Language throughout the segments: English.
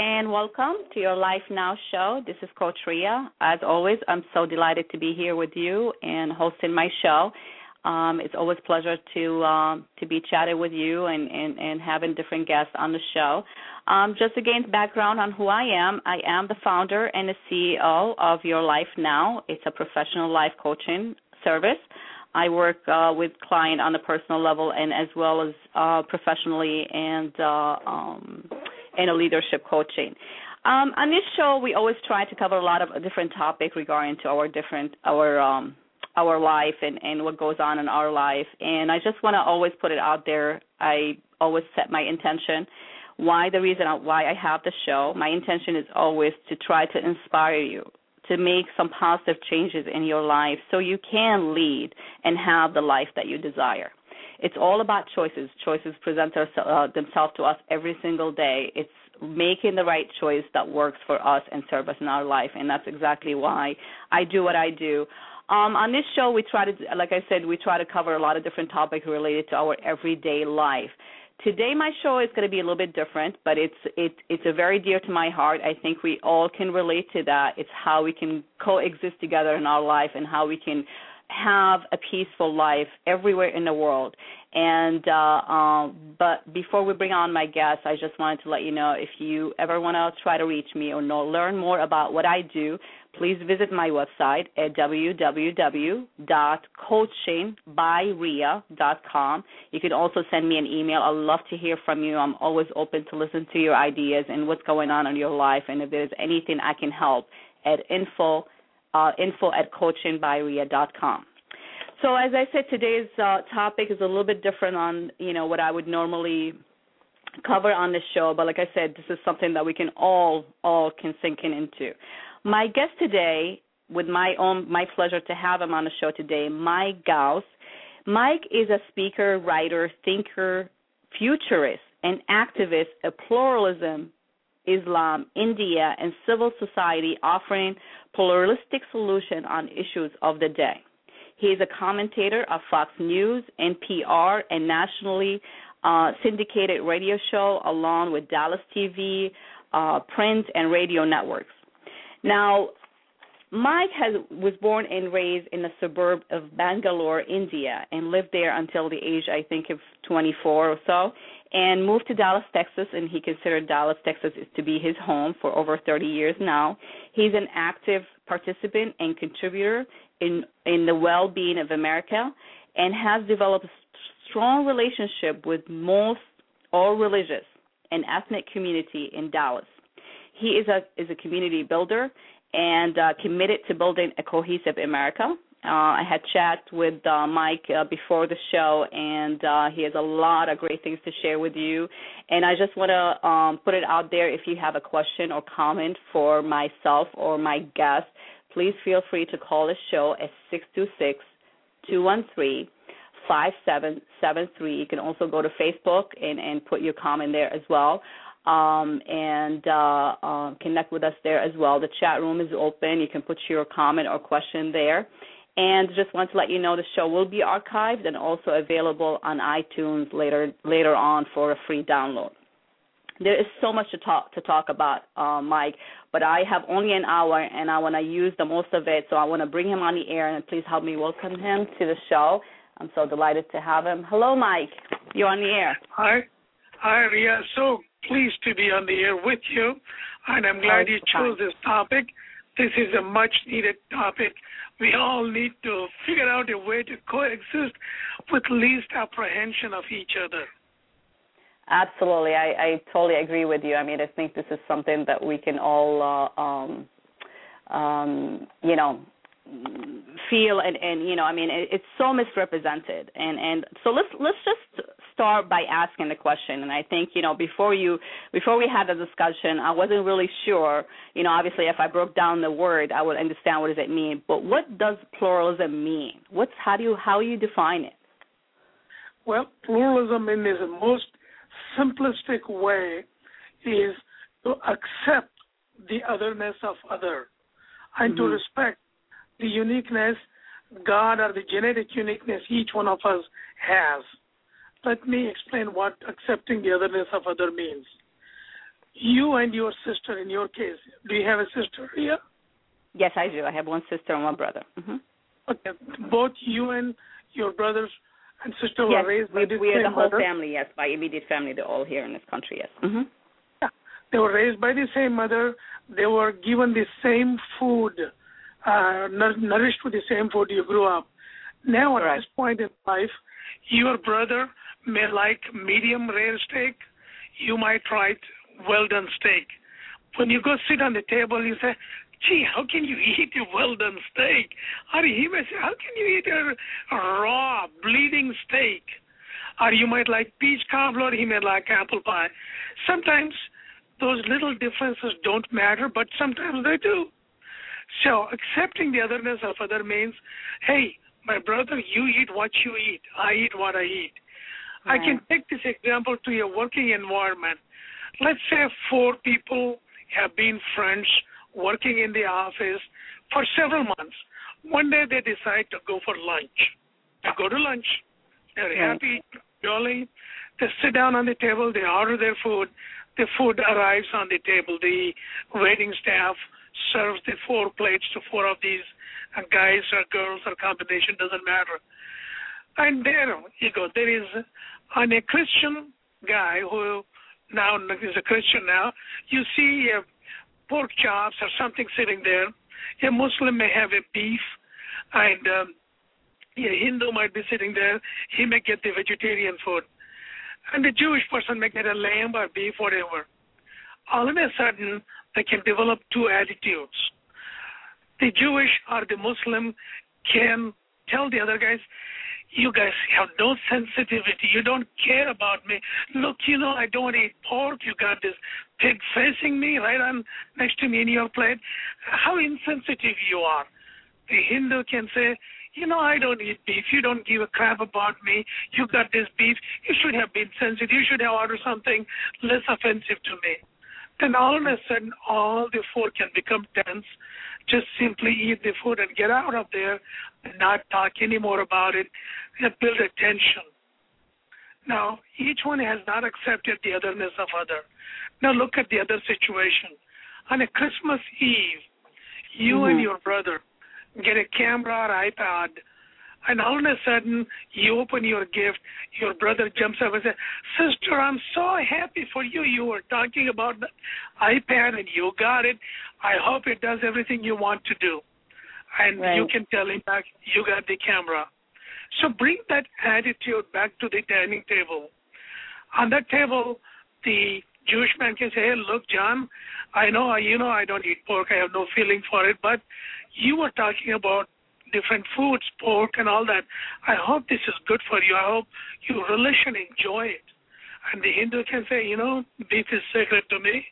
And welcome to your Life Now show. This is Coach Ria. As always, I'm so delighted to be here with you and hosting my show. Um, it's always a pleasure to um, to be chatting with you and, and, and having different guests on the show. Um, just again, background on who I am. I am the founder and the CEO of Your Life Now. It's a professional life coaching service. I work uh, with client on the personal level and as well as uh, professionally and uh, um, in a leadership coaching. Um, on this show, we always try to cover a lot of different topics regarding to our different our um, our life and, and what goes on in our life. And I just want to always put it out there. I always set my intention. Why the reason why I have the show. My intention is always to try to inspire you to make some positive changes in your life so you can lead and have the life that you desire. It's all about choices. Choices present uh, themselves to us every single day. It's making the right choice that works for us and serve us in our life, and that's exactly why I do what I do. Um, on this show, we try to, like I said, we try to cover a lot of different topics related to our everyday life. Today my show is going to be a little bit different, but it's it, it's a very dear to my heart. I think we all can relate to that. It's how we can coexist together in our life and how we can have a peaceful life everywhere in the world. And uh, um, but before we bring on my guest, I just wanted to let you know if you ever want to try to reach me or know, learn more about what I do, please visit my website at www.coachingbyria.com. You can also send me an email. I'd love to hear from you. I'm always open to listen to your ideas and what's going on in your life. And if there's anything I can help, at info uh, info at coachingbyria.com. So as I said, today's uh, topic is a little bit different on you know what I would normally cover on this show, but like I said, this is something that we can all all can sink in into. My guest today, with my own my pleasure to have him on the show today, Mike Ghouse. Mike is a speaker, writer, thinker, futurist, and activist of pluralism, Islam, India, and civil society, offering pluralistic solution on issues of the day. He is a commentator of Fox News, NPR, and nationally uh, syndicated radio show, along with Dallas TV, uh, print, and radio networks. Now, Mike has was born and raised in the suburb of Bangalore, India, and lived there until the age I think of 24 or so, and moved to Dallas, Texas, and he considered Dallas, Texas to be his home for over 30 years now. He's an active participant and contributor in in the well-being of America, and has developed a strong relationship with most all religious and ethnic community in Dallas. He is a is a community builder and uh, committed to building a cohesive America. Uh, I had chat with uh, Mike uh, before the show, and he has a lot of great things to share with you. And I just want to um, put it out there if you have a question or comment for myself or my guest, please feel free to call the show at six two six two one three five seven seven three. You can also go to Facebook and, and put your comment there as well um, and uh, uh, connect with us there as well. The chat room is open. You can put your comment or question there. And just want to let you know the show will be archived and also available on iTunes later later on for a free download. There is so much to talk to talk about, uh, Mike, but I have only an hour and I want to use the most of it. So I want to bring him on the air and please help me welcome him to the show. I'm so delighted to have him. Hello, Mike. You're on the air. Hi. Hi, Ria. So pleased to be on the air with you, and I'm glad you chose this topic. This is a much needed topic. We all need to figure out a way to coexist with least apprehension of each other. Absolutely, I, I totally agree with you. I mean, I think this is something that we can all, uh, um, um, you know, feel and and you know i mean it, it's so misrepresented and and so let's let's just start by asking the question. And i think you know before you before we had the discussion i wasn't really sure. You know obviously if i broke down the word i would understand what does it mean. But what does pluralism mean? What's how do you how you define it? Well pluralism in its most simplistic way is to accept the otherness of other and mm-hmm. to respect the uniqueness God or the genetic uniqueness each one of us has. Let me explain what accepting the otherness of other means. you and your sister, in your case, do you have a sister here? Yes, I do. I have one sister and one brother. Mm-hmm. Okay, both you and your brothers and sister yes, were raised we, by the we are the whole mother. family. Yes, by immediate family. They're all here in this country. Yes. Mm-hmm. Yeah, they were raised by the same mother. They were given the same food, uh, nourished with the same food you grew up. Now, at Correct. this point in life, your brother may like medium rare steak. You might like well done steak. When you go sit on the table, you say, "Gee, how can you eat a well done steak?" Or he may say, "How can you eat a raw, bleeding steak?" Or you might like peach cobbler. He may like apple pie. Sometimes those little differences don't matter, but sometimes they do. So accepting the otherness of other means, hey, my brother, you eat what you eat. I eat what I eat. I can take this example to your working environment. Let's say four people have been friends working in the office for several months. One day they decide to go for lunch. They go to lunch. They're Right. happy, jolly. They sit down on the table. They order their food. The food arrives on the table. The waiting staff serves the four plates to four of these guys or girls or combination doesn't matter. And there you go. There is on a Christian guy who now is a Christian now. You see uh, pork chops or something sitting there. A Muslim may have a beef, and um, a Hindu might be sitting there. He may get the vegetarian food, and the Jewish person may get a lamb or beef, whatever. All of a sudden, they can develop two attitudes. The Jewish or the Muslim can tell the other guys, you guys have no sensitivity. You don't care about me. Look, you know, I don't eat pork. You got this pig facing me right on next to me in your plate. How insensitive you are. The Hindu can say, you know, I don't eat beef. You don't give a crap about me. You got this beef. You should have been sensitive. You should have ordered something less offensive to me. Then all of a sudden, all the four can become tense. Just simply eat the food and get out of there and not talk anymore about it and build a tension. Now, each one has not accepted the otherness of other. Now look at the other situation. On a Christmas Eve, you and Mhm. your brother get a camera or iPad, and all of a sudden you open your gift, your brother jumps up and says, Sister, I'm so happy for you. You were talking about the iPad and you got it. I hope it does everything you want to do. And Right. you can tell him back, you got the camera. So bring that attitude back to the dining table. On that table, the Jewish man can say, "Hey, look, John, I know you know I don't eat pork. I have no feeling for it, but you were talking about different foods, pork and all that. I hope this is good for you. I hope you relish and enjoy it." And the Hindu can say, "You know, beef is sacred to me.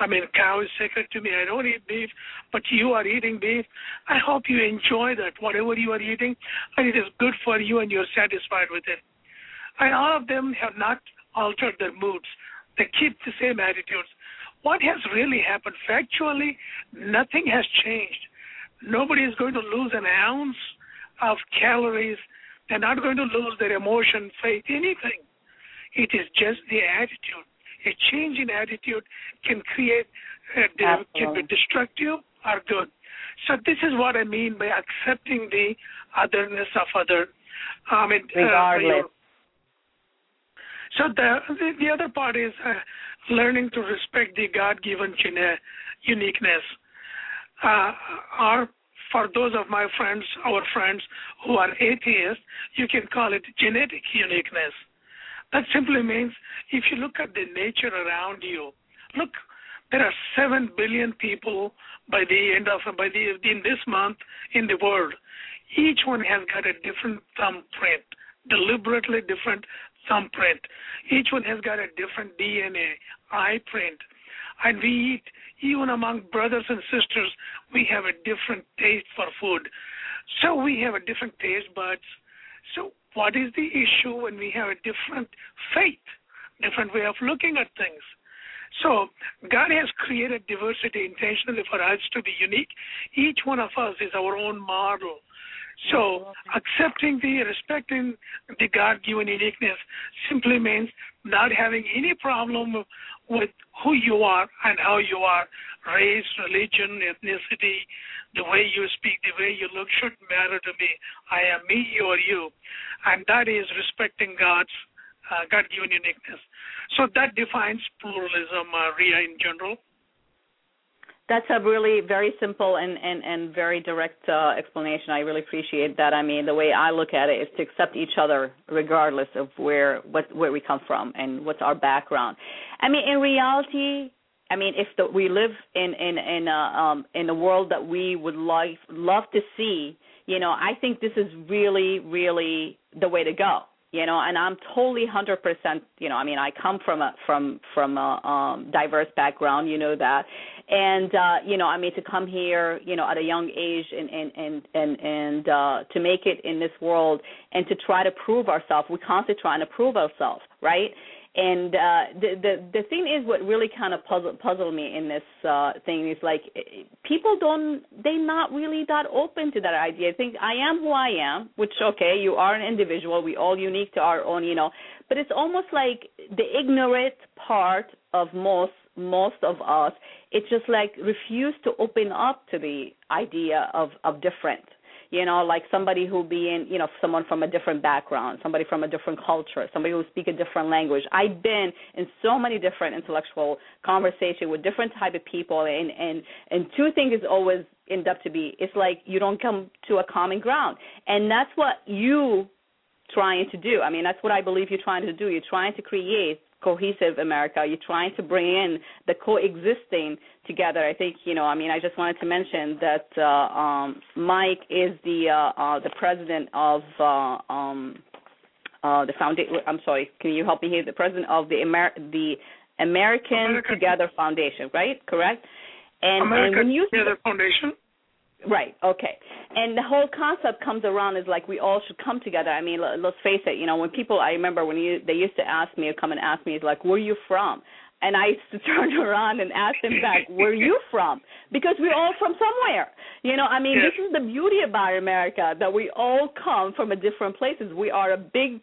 I mean, cow is sacred to me. I don't eat beef, but you are eating beef. I hope you enjoy that, whatever you are eating, and it is good for you and you're satisfied with it. And all of them have not altered their moods. They keep the same attitudes. What has really happened? Factually, nothing has changed. Nobody is going to lose an ounce of calories. They're not going to lose their emotion, faith, anything. It is just the attitude. A change in attitude can create, uh, can be destructive or good. So this is what I mean by accepting the otherness of other. I mean, uh, Regardless. so the, the the other part is uh, learning to respect the God-given gene- uniqueness. Uh, or for those of my friends, our friends who are atheists, you can call it genetic uniqueness. That simply means if you look at the nature around you, look, there are seven billion people by the end of by the in this month in the world. Each one has got a different thumbprint, deliberately different thumbprint. Each one has got a different DNA, eye print. And we eat, even among brothers and sisters, we have a different taste for food. So we have a different taste buds. So what is the issue when we have a different faith, different way of looking at things? So God has created diversity intentionally for us to be unique. Each one of us is our own model. So mm-hmm. accepting the, respecting the God-given uniqueness simply means not having any problem with who you are and how you are. Race, religion, ethnicity, the way you speak, the way you look shouldn't matter to me. I am me, you are you. And that is respecting God's uh, God-given uniqueness. So that defines pluralism, uh, Ria, in general. That's a really very simple and and and very direct uh, explanation. I really appreciate that. I mean, the way I look at it is to accept each other regardless of where what where we come from and what's our background. I mean, in reality, I mean, if the, we live in in in a um, in a world that we would like love to see, you know, I think this is really really the way to go you know and i'm totally 100% you know i mean i come from a from from a um diverse background you know that and uh you know i mean to come here you know at a young age and and and and and uh to make it in this world and to try to prove ourselves we constantly trying to prove ourselves right? And uh the the the thing is what really kind of puzzle puzzle me in this uh thing is like people don't—they're not really that open to that idea. I think i am who i am which okay you are an individual. We all unique to our own you know. But it's almost like the ignorant part of most most of us it's just like refuse to open up to the idea of of different. You know like somebody who be in you know someone from a different background somebody from a different culture somebody who speak a different language. I've been in so many different intellectual conversation with different type of people and and and two things always end up to be it's like you don't come to a common ground. And that's what you trying to do. I mean that's what i believe you're trying to do. You're trying to create cohesive America. You're trying to bring in the coexisting together. I think you know. I mean, I just wanted to mention that uh, um, Mike is the uh, uh, the president of uh, um, uh, the foundation. I'm sorry. Can you help me here? The president of the Amer- the American America. Together Foundation, right? Correct. And, American and when you Together Foundation. Right. Okay. And the whole concept comes around is like we all should come together. I mean, let's face it. You know, when people, I remember when you they used to ask me or come and ask me, is like, where are you from? And I used to turn around and ask them back, where are you from? Because we're all from somewhere. You know, I mean, this is the beauty about America that we all come from a different places. We are a big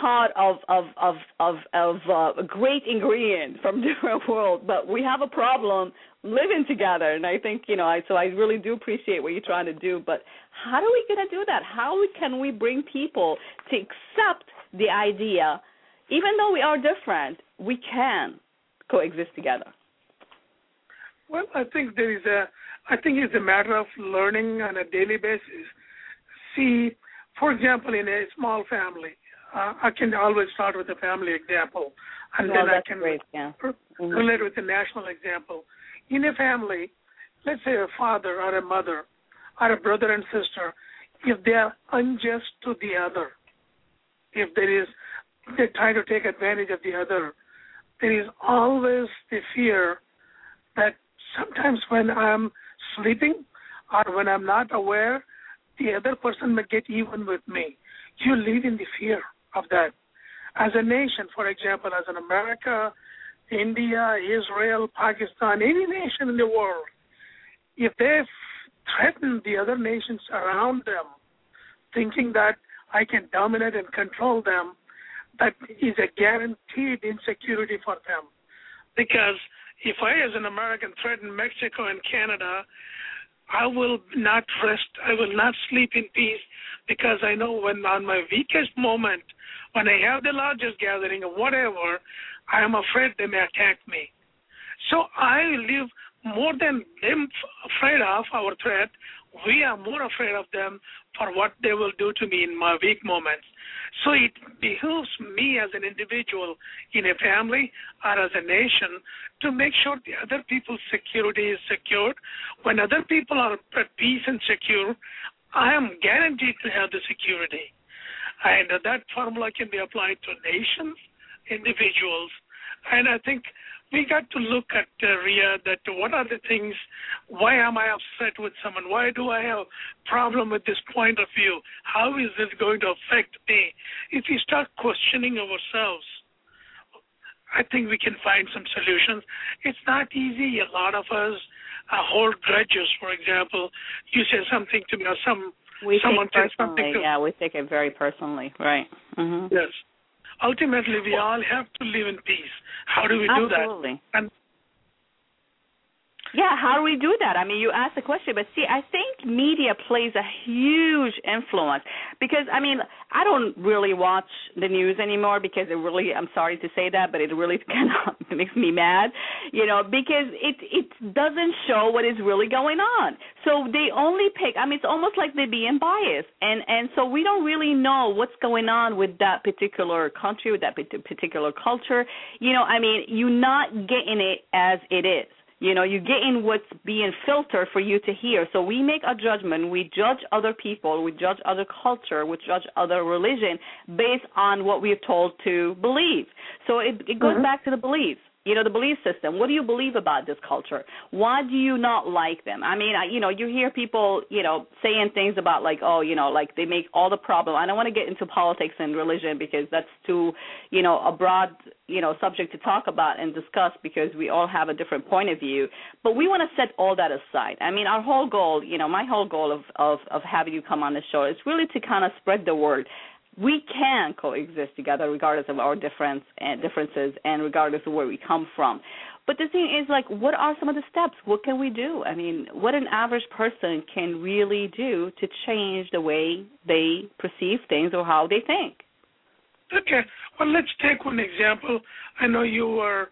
part of of of of of uh, a great ingredient from different world, but we have a problem living together. And I think you know, I so I really do appreciate what you're trying to do. But how are we going to do that? How can we bring people to accept the idea, even though we are different, we can coexist together? Well, I think there is a. I think it's a matter of learning on a daily basis. See, for example, in a small family, uh, I can always start with a family example, and well, then I can great, yeah. mm-hmm. relate with a national example. In a family, let's say a father or a mother or a brother and sister, if they are unjust to the other, if there is they try to take advantage of the other, there is always the fear that sometimes when I'm sleeping or when I'm not aware, the other person may get even with me. You live in the fear of that. As a nation, for example, as an America, India, Israel, Pakistan, any nation in the world, if they threaten the other nations around them, thinking that I can dominate and control them, that is a guaranteed insecurity for them. Because if I, as an American, threaten Mexico and Canada, I will not rest, I will not sleep in peace because I know when on my weakest moment, when I have the largest gathering or whatever, I am afraid they may attack me. So I live more than them afraid of our threat, we are more afraid of them for what they will do to me in my weak moments. So it behooves me as an individual in a family or as a nation to make sure the other people's security is secured. When other people are at peace and secure, I am guaranteed to have the security. And that formula can be applied to nations, individuals, and I think we got to look at uh, Ria that what are the things why am I upset with someone why do I have problem with this point of view how is this going to affect me if we start questioning ourselves I think we can find some solutions it's not easy a lot of us uh, hold grudges for example you say something to me or some we someone says something to me. yeah, we take it very personally, right? Mm-hmm. Yes. Ultimately, we all have to live in peace. How do we Absolutely. do that? And Yeah, how do we do that? I mean, you asked the question, but see, I think media plays a huge influence because I mean, I don't really watch the news anymore because it really I'm sorry to say that, but it really kind of makes me mad, you know, because it it doesn't show what is really going on. So they only pick I mean, it's almost like they're being biased. And and so we don't really know what's going on with that particular country, with that particular culture. You know, I mean, you're not getting it as it is. You know, you're getting what's being filtered for you to hear. So we make a judgment. We judge other people. We judge other culture. We judge other religion based on what we're told to believe. So it, it goes Mhm. back to the beliefs. You know, the belief system. What do you believe about this culture? Why do you not like them? I mean, I, you know, you hear people, you know, saying things about like, oh, you know, like they make all the problem. I don't want to get into politics and religion because that's too, you know, a broad, you know, subject to talk about and discuss because we all have a different point of view. But we want to set all that aside. I mean, our whole goal, you know, my whole goal of of of having you come on the show is really to kind of spread the word we can coexist together regardless of our difference and differences and regardless of where we come from. But the thing is like what are some of the steps? What can we do? I mean, what an average person can really do to change the way they perceive things or how they think. Okay. Well, let's take one example. I know you were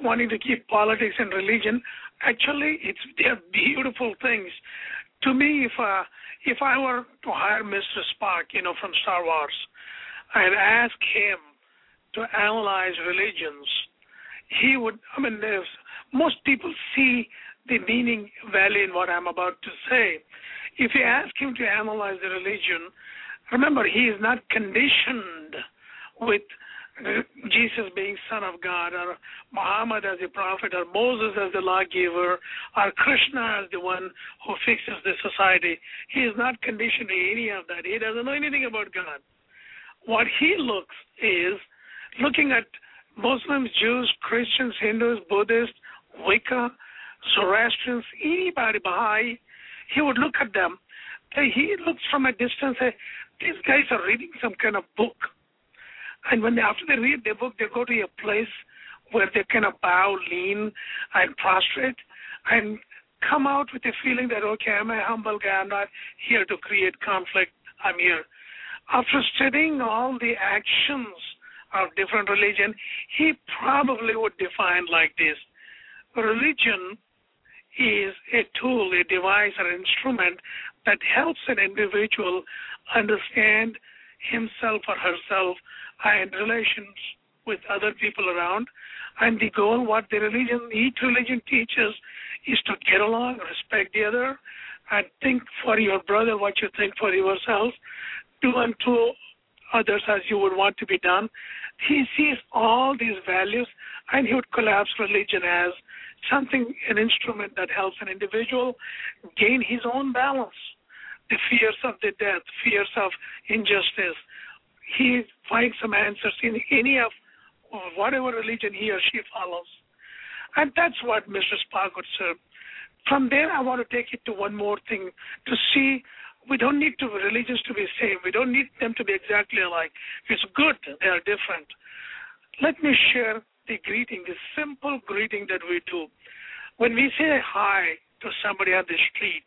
wanting to keep politics and religion. Actually, it's they're beautiful things. To me, if uh, if I were to hire Mr. Spock, you know, from Star Wars, and ask him to analyze religions, he would. I mean, most people see the meaning, value in what I'm about to say. If you ask him to analyze the religion, remember he is not conditioned with Jesus being Son of God, or Muhammad as a prophet, or Moses as the lawgiver, or Krishna as the one who fixes the society. He is not conditioned to any of that. He doesn't know anything about God. What he looks is looking at Muslims, Jews, Christians, Hindus, Buddhists, Wicca, Zoroastrians, anybody, Baha'i, he would look at them. He looks from a distance, say, these guys are reading some kind of book and when they, after they read their book, they go to a place where they kind of bow, lean, and prostrate, and come out with a feeling that okay, I'm a humble guy. I'm not here to create conflict. I'm here. After studying all the actions of different religion, he probably would define like this: religion is a tool, a device, or instrument that helps an individual understand himself or herself and relations with other people around. And the goal, what the religion, each religion teaches, is to get along, respect the other, and think for your brother what you think for yourself. Do unto others as you would want to be done. He sees all these values, and he would collapse religion as something, an instrument that helps an individual gain his own balance. The fears of the death, fears of injustice, he finds some answers in any of whatever religion he or she follows. And that's what Mr. Spock would serve. From there, I want to take it to one more thing to see we don't need to religions to be the same. We don't need them to be exactly alike. It's good they are different. Let me share the greeting, the simple greeting that we do. When we say hi to somebody on the street,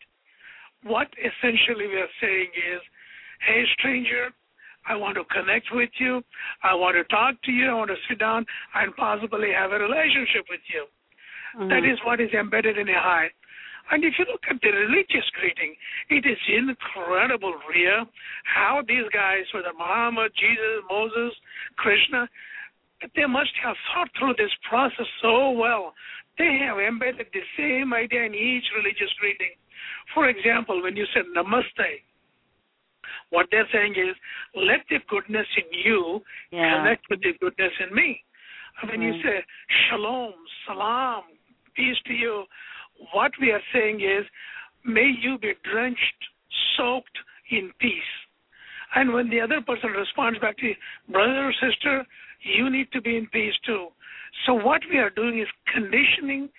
what essentially we are saying is, hey stranger, I want to connect with you. I want to talk to you. I want to sit down and possibly have a relationship with you. Mm-hmm. That is what is embedded in a hi. And if you look at the religious greeting, it is incredible, Ria, how these guys, whether Muhammad, Jesus, Moses, Krishna, they must have thought through this process so well. They have embedded the same idea in each religious greeting. For example, when you said namaste, what they're saying is, let the goodness in you Yeah. connect with the goodness in me. And when you Mm. say shalom, salam, peace to you, what we are saying is, may you be drenched, soaked in peace. And when the other person responds back to you, brother or sister, you need to be in peace too. So what we are doing is conditioning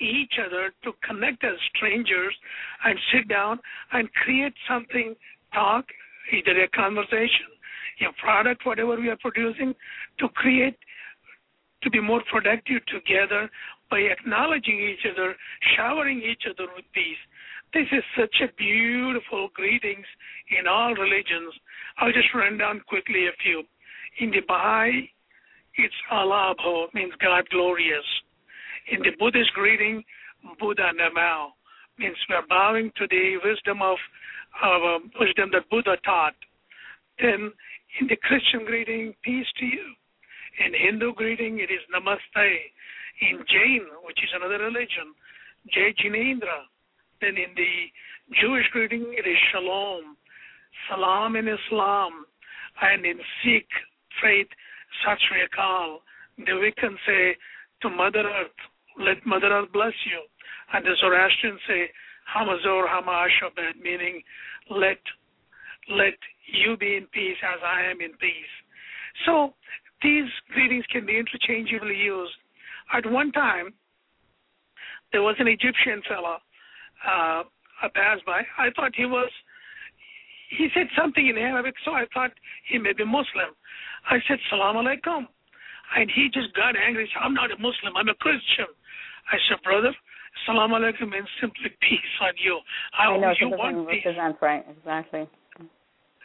each other to connect as strangers and sit down and create something talk, either a conversation, a product, whatever we are producing, to create, to be more productive together by acknowledging each other, showering each other with peace. This is such a beautiful greetings in all religions. I'll just run down quickly a few. In the Baha'i, it's Allah Abho, means God glorious. In the Buddhist greeting, Buddha Namao, means we're bowing to the wisdom of uh, wisdom that Buddha taught. Then in the Christian greeting, peace to you. In Hindu greeting, it is Namaste. In Jain, which is another religion, Jai Jinendra. Then in the Jewish greeting, it is Shalom. Salam in Islam. And in Sikh faith, Sat Sri Akal. The Wiccan say to Mother Earth, let Mother Earth bless you. And the Zoroastrians say, Hamazor Hama meaning let let you be in peace as I am in peace. So these greetings can be interchangeably used. At one time, there was an Egyptian fellow, uh, I passed. I thought he was, he said something in Arabic, so I thought he may be Muslim. I said, Salam alaikum. And he just got angry. He said, I'm not a Muslim, I'm a Christian. I said, brother, Salam alaikum means simply peace on you. I, I know, you want peace. Right, exactly.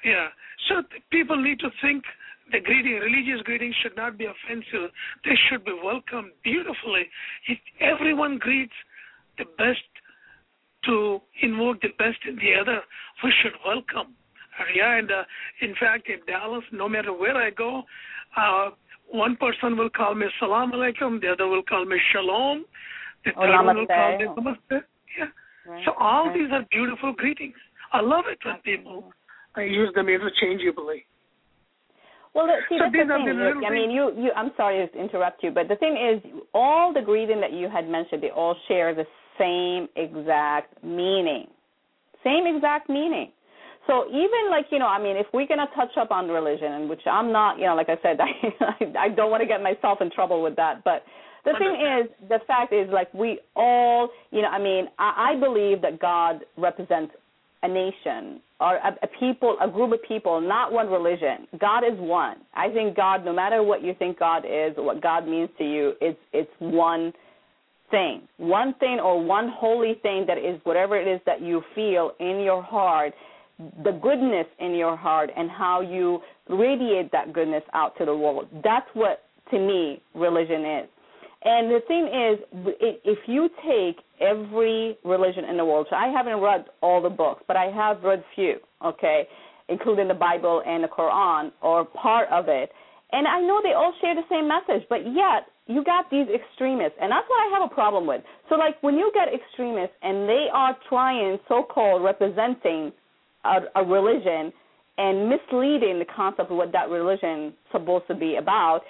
Yeah. So people need to think the greeting, religious greeting should not be offensive. They should be welcomed beautifully. If everyone greets the best to invoke the best in the other, we should welcome. Uh, yeah, and uh, in fact, in Dallas, no matter where I go, uh, one person will call me Salam Alaikum, the other will call me Shalom, oh, third one will call Namaste. Yeah. Right. So all right. these are beautiful greetings. I love it when people I use them interchangeably. Well, see, so that's the thing. Rick. I mean, you, you. I'm sorry to interrupt you, but the thing is, all the greeting that you had mentioned, they all share the same exact meaning, same exact meaning. So even like you know, I mean, if we're gonna touch up on religion, and which I'm not, you know, like I said, I I don't want to get myself in trouble with that, but the thing is, the fact is, like we all, you know, I mean, I, I believe that God represents a nation or a, a people, a group of people, not one religion. God is one. I think God, no matter what you think God is, or what God means to you, it's it's one thing, one thing or one holy thing that is whatever it is that you feel in your heart the goodness in your heart and how you radiate that goodness out to the world. That's what, to me, religion is. And the thing is, if you take every religion in the world, so I haven't read all the books, but I have read few, okay, including the Bible and the Quran or part of it, and I know they all share the same message, but yet you got these extremists, and that's what I have a problem with. So, like, when you get extremists and they are trying, so called, representing a, a religion and misleading the concept of what that religion is supposed to be about,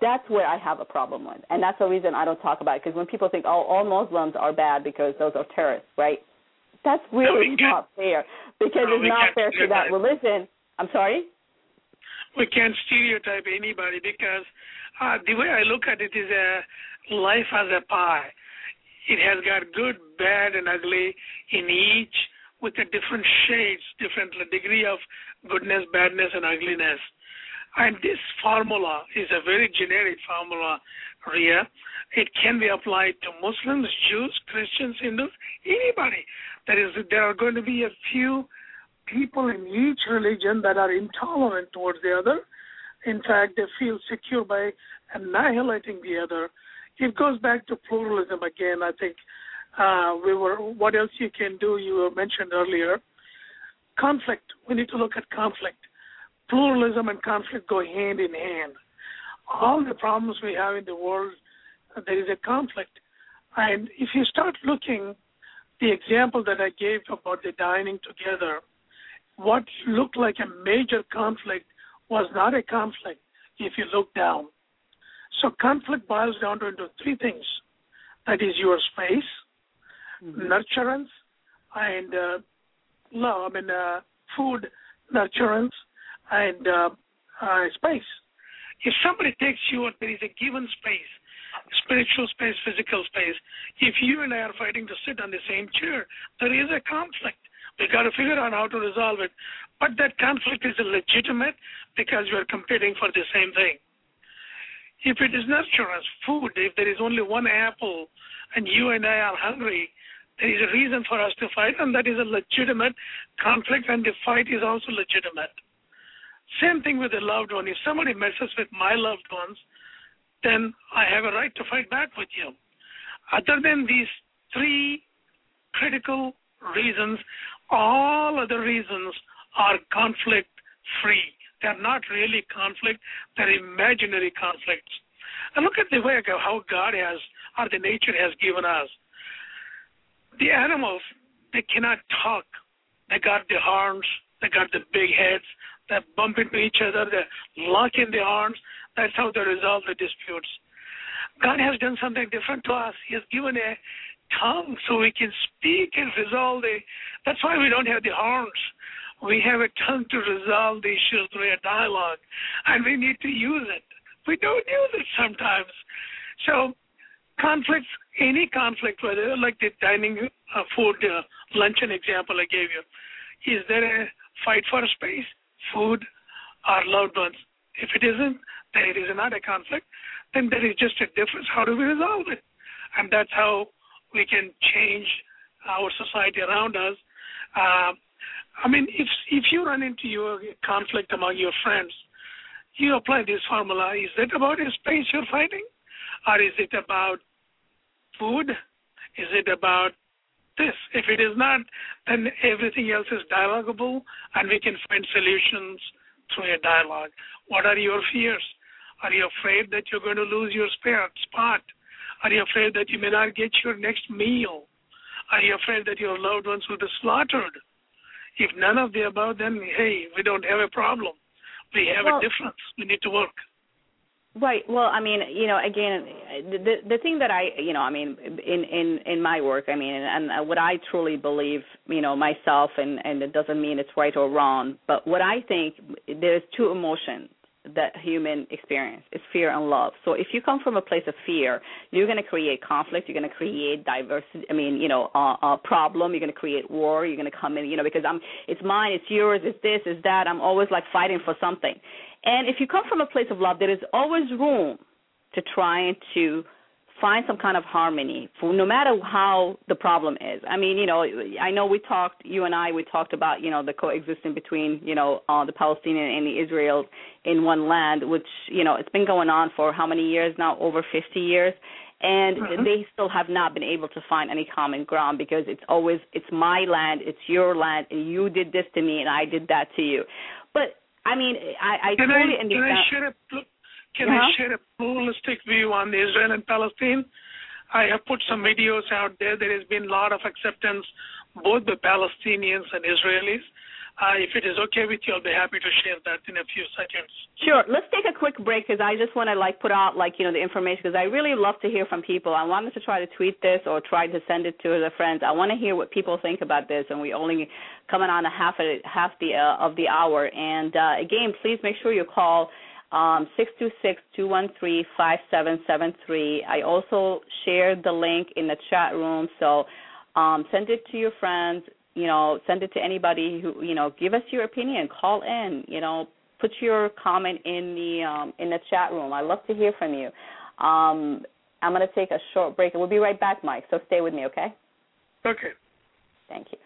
that's where I have a problem with. And that's the reason I don't talk about it. Because when people think, oh, all Muslims are bad because those are terrorists, right? That's really no, not fair. Because no, it's not fair to that religion. I'm sorry? We can't stereotype anybody because uh, the way I look at it is a life as a pie. It has got good, bad, and ugly in each with the different shades, different degree of goodness, badness, and ugliness. And this formula is a very generic formula, Ria. It can be applied to Muslims, Jews, Christians, Hindus, anybody. That is, there are going to be a few people in each religion that are intolerant towards the other. In fact, they feel secure by annihilating the other. It goes back to pluralism again. I think uh, we were what else you can do you mentioned earlier conflict we need to look at conflict pluralism and conflict go hand in hand. All the problems we have in the world there is a conflict. And if you start looking the example that i gave about the dining together what looked like a major conflict was not a conflict if you look down. So conflict boils down to into three things. That is your space mm-hmm. nurturance and uh, love, I mean, uh, food nurturance and uh, uh, space. If somebody takes you and there is a given space, spiritual space, physical space, if you and I are fighting to sit on the same chair, there is a conflict We got to figure out how to resolve it. But that conflict is legitimate because we are competing for the same thing. If it is nurturance, food, if there is only one apple and you and I are hungry, there is a reason for us to fight, and that is a legitimate conflict, and the fight is also legitimate. Same thing with a loved one. If somebody messes with my loved ones, then I have a right to fight back with you. Other than these three critical reasons, all other reasons are conflict free. They're not really conflict, they're imaginary conflicts. And look at the way how God has, or the nature has given us. The animals, they cannot talk. They got the horns, they got the big heads, they bump into each other, they lock in the arms. That's how they resolve the disputes. God has done something different to us. He has given a tongue so we can speak and resolve the. That's why we don't have the horns. We have a tongue to resolve the issues through a dialogue, and we need to use it. We don't use it sometimes. So, conflicts, any conflict, whether like the dining uh, food uh, luncheon example I gave you, is there a fight for space, food, or loved ones? If it isn't, then it is not a conflict. Then there is just a difference. How do we resolve it? And that's how we can change our society around us. Uh, I mean, if if you run into your conflict among your friends, you apply this formula. Is it about a space you're fighting, or is it about food? Is it about this? If it is not, then everything else is dialogable, and we can find solutions through a dialogue. What are your fears? Are you afraid that you're going to lose your spare spot? Are you afraid that you may not get your next meal? Are you afraid that your loved ones will be slaughtered? If none of the above, then hey, we don't have a problem. We have well, a difference. We need to work. Right. Well, I mean, you know, again, the the thing that I, you know, I mean, in in in my work, I mean, and, what I truly believe, you know, myself, and and it doesn't mean it's right or wrong, but what I think there's two emotions that human experience is fear and love. So if you come from a place of fear, you're going to create conflict. You're going to create diversity. I mean, you know, a, a problem. You're going to create war. You're going to come in, you know, because I'm. It's mine. It's yours. It's this. It's that. I'm always like fighting for something. And if you come from a place of love, there is always room to try and to find some kind of harmony for no matter how the problem is. I mean, you know, I know we talked, you and I, we talked about, you know, the coexistence between, you know, uh, the Palestinian and the Israel in one land, which, you know, it's been going on for how many years now? Over 50 years. And mm-hmm. they still have not been able to find any common ground because it's always, it's my land, it's your land, and you did this to me and I did that to you. But, I mean, I, I can totally I, understand. Can I share a can uh-huh. I share a pluralistic view on the Israel and Palestine? I have put some videos out there. There has been a lot of acceptance, both the Palestinians and Israelis. Uh, if it is okay with you, I'll be happy to share that in a few seconds. Sure. Let's take a quick break because I just want to like put out like you know the information because I really love to hear from people. I wanted to try to tweet this or try to send it to the friends. I want to hear what people think about this, and we only coming on a half a, half the uh, of the hour. And uh, again, please make sure you call um, 626-213-5773. I also shared the link in the chat room, so um, send it to your friends. You know, send it to anybody who you know. Give us your opinion. Call in. You know, put your comment in the um, in the chat room. I love to hear from you. Um, I'm going to take a short break, and we'll be right back, Mike. So stay with me, okay? Okay. Thank you.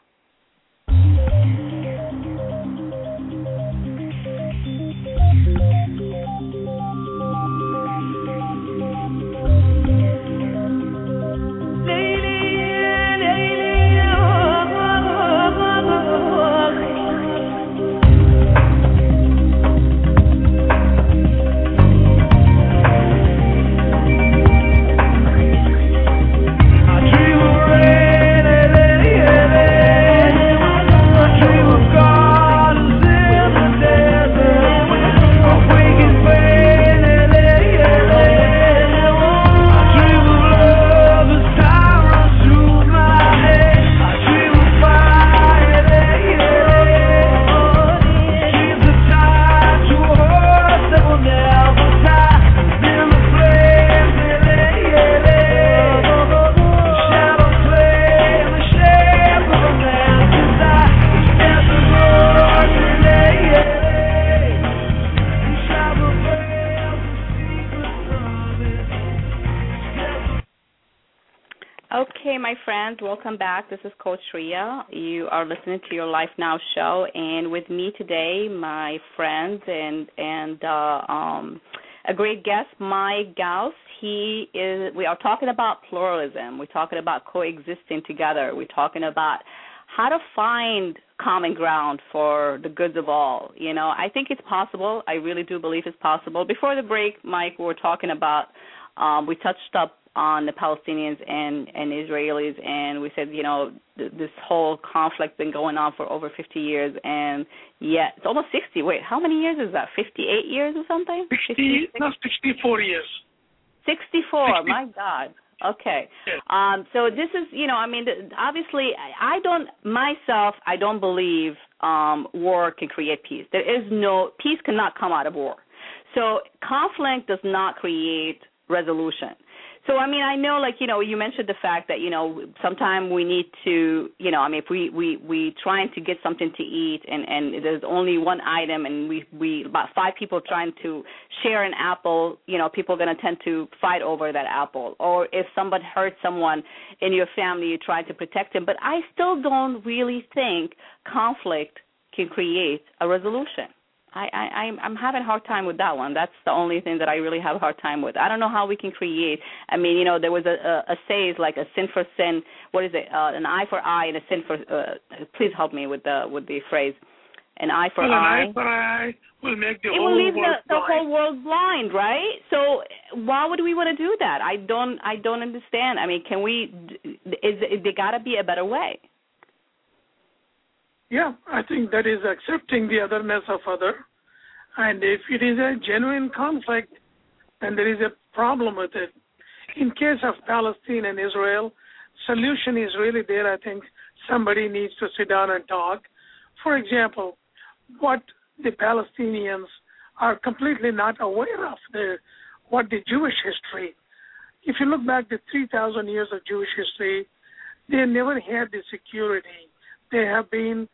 This is Coach Ria. You are listening to your Life Now show, and with me today, my friends and and uh, um, a great guest, Mike Ghouse. He is. We are talking about pluralism. We're talking about coexisting together. We're talking about how to find common ground for the goods of all. You know, I think it's possible. I really do believe it's possible. Before the break, Mike, we were talking about. Um, we touched up on the Palestinians and and Israelis, and we said, you know, th- this whole conflict been going on for over 50 years, and yet it's almost 60. Wait, how many years is that? 58 years or something? 60, no, 64 years. 64. 60. My God. Okay. Yes. Um, so this is, you know, I mean, obviously, I don't myself. I don't believe um, war can create peace. There is no peace cannot come out of war. So conflict does not create resolution. So I mean, I know, like you know, you mentioned the fact that you know, sometimes we need to, you know, I mean, if we we we trying to get something to eat and and there's only one item and we we about five people trying to share an apple, you know, people are to tend to fight over that apple. Or if somebody hurts someone in your family, you try to protect them. But I still don't really think conflict can create a resolution. I, I I'm having a hard time with that one. That's the only thing that I really have a hard time with. I don't know how we can create. I mean, you know, there was a a, a say like a sin for sin. What is it? Uh, an eye for eye and a sin for. Uh, please help me with the with the phrase. An eye for well, eye. An eye for eye will make the it whole will leave world the, the whole world blind, right? So why would we want to do that? I don't I don't understand. I mean, can we? Is, is there got to be a better way? Yeah, I think that is accepting the otherness of other. And if it is a genuine conflict, then there is a problem with it. In case of Palestine and Israel, solution is really there. I think somebody needs to sit down and talk. For example, what the Palestinians are completely not aware of the what the Jewish history. If you look back the 3,000 years of Jewish history, they never had the security. They have been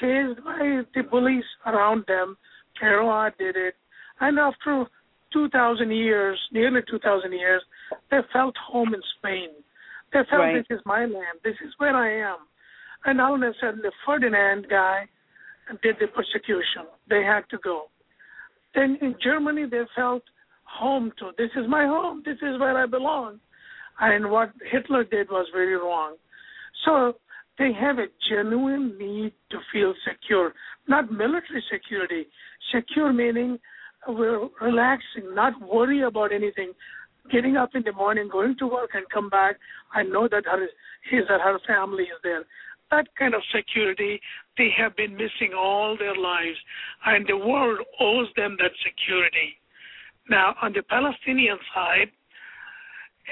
chased by the police around them. Pharaoh did it, and after 2,000 years, nearly 2,000 years, they felt home in Spain. They felt right. this is my land. This is where I am. And all of a sudden, the Ferdinand guy did the persecution. They had to go. Then in Germany, they felt home to. This is my home. This is where I belong. And what Hitler did was very wrong. So they have a genuine need to feel secure, not military security. Secure meaning uh, we're relaxing, not worry about anything. Getting up in the morning, going to work, and come back. I know that her, his or her family is there. That kind of security they have been missing all their lives, and the world owes them that security. Now, on the Palestinian side,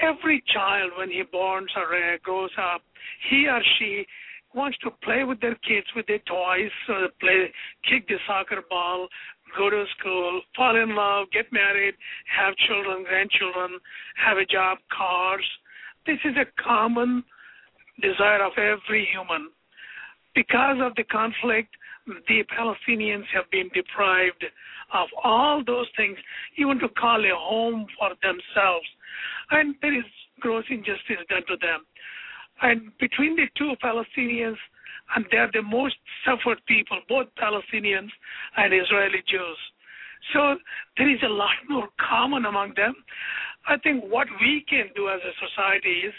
every child when he borns or uh, grows up, he or she wants to play with their kids with their toys, uh, play, kick the soccer ball, go to school, fall in love, get married, have children, grandchildren, have a job, cars. This is a common desire of every human. Because of the conflict, the Palestinians have been deprived of all those things, even to call a home for themselves. And there is gross injustice done to them. And between the two Palestinians, and they're the most suffered people, both Palestinians and Israeli Jews. So there is a lot more common among them. I think what we can do as a society is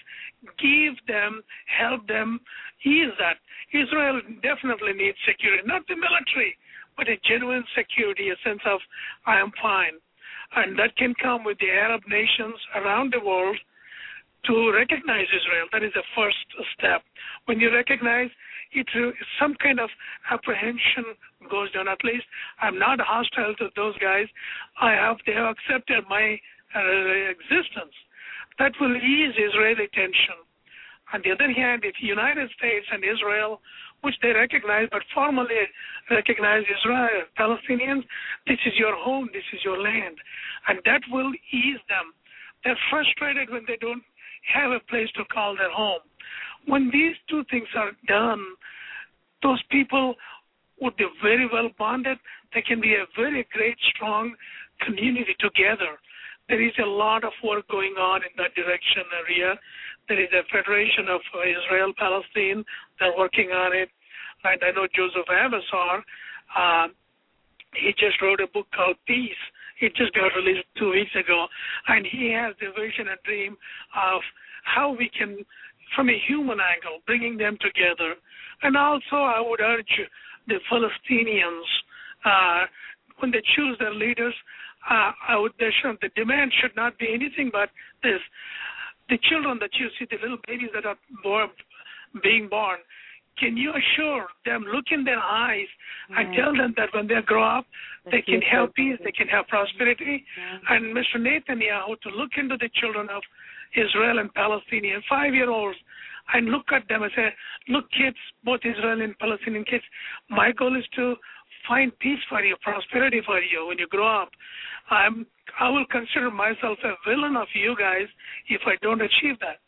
give them, help them ease that. Israel definitely needs security, not the military, but a genuine security, a sense of I am fine. And that can come with the Arab nations around the world to recognize Israel. That is the first step. When you recognize it, some kind of apprehension goes down. At least I'm not hostile to those guys. I have they have accepted my uh, existence. That will ease Israeli tension. On the other hand, if United States and Israel, which they recognize but formally recognize Israel, Palestinians, this is your home, this is your land, and that will ease them. They're frustrated when they don't have a place to call their home. When these two things are done, those people would be very well bonded. They can be a very great, strong community together. There is a lot of work going on in that direction area. There is a Federation of Israel Palestine. They're working on it. And I know Joseph Avesar, uh, he just wrote a book called Peace. It just got released two weeks ago. And he has the vision and dream of how we can, from a human angle, bringing them together. And also, I would urge the Palestinians, uh, when they choose their leaders, uh, I would, should, the demand should not be anything but this. The children that you see, the little babies that are born, being born, can you assure them, look in their eyes, and tell them that when they grow up, they can help peace, they can have prosperity? And Mr. Netanyahu how to look into the children of Israel and Palestinian five year olds and look at them and say, Look, kids, both Israeli and Palestinian kids, my goal is to find peace for you, prosperity for you when you grow up. I'm I will consider myself a villain of you guys if I don't achieve that.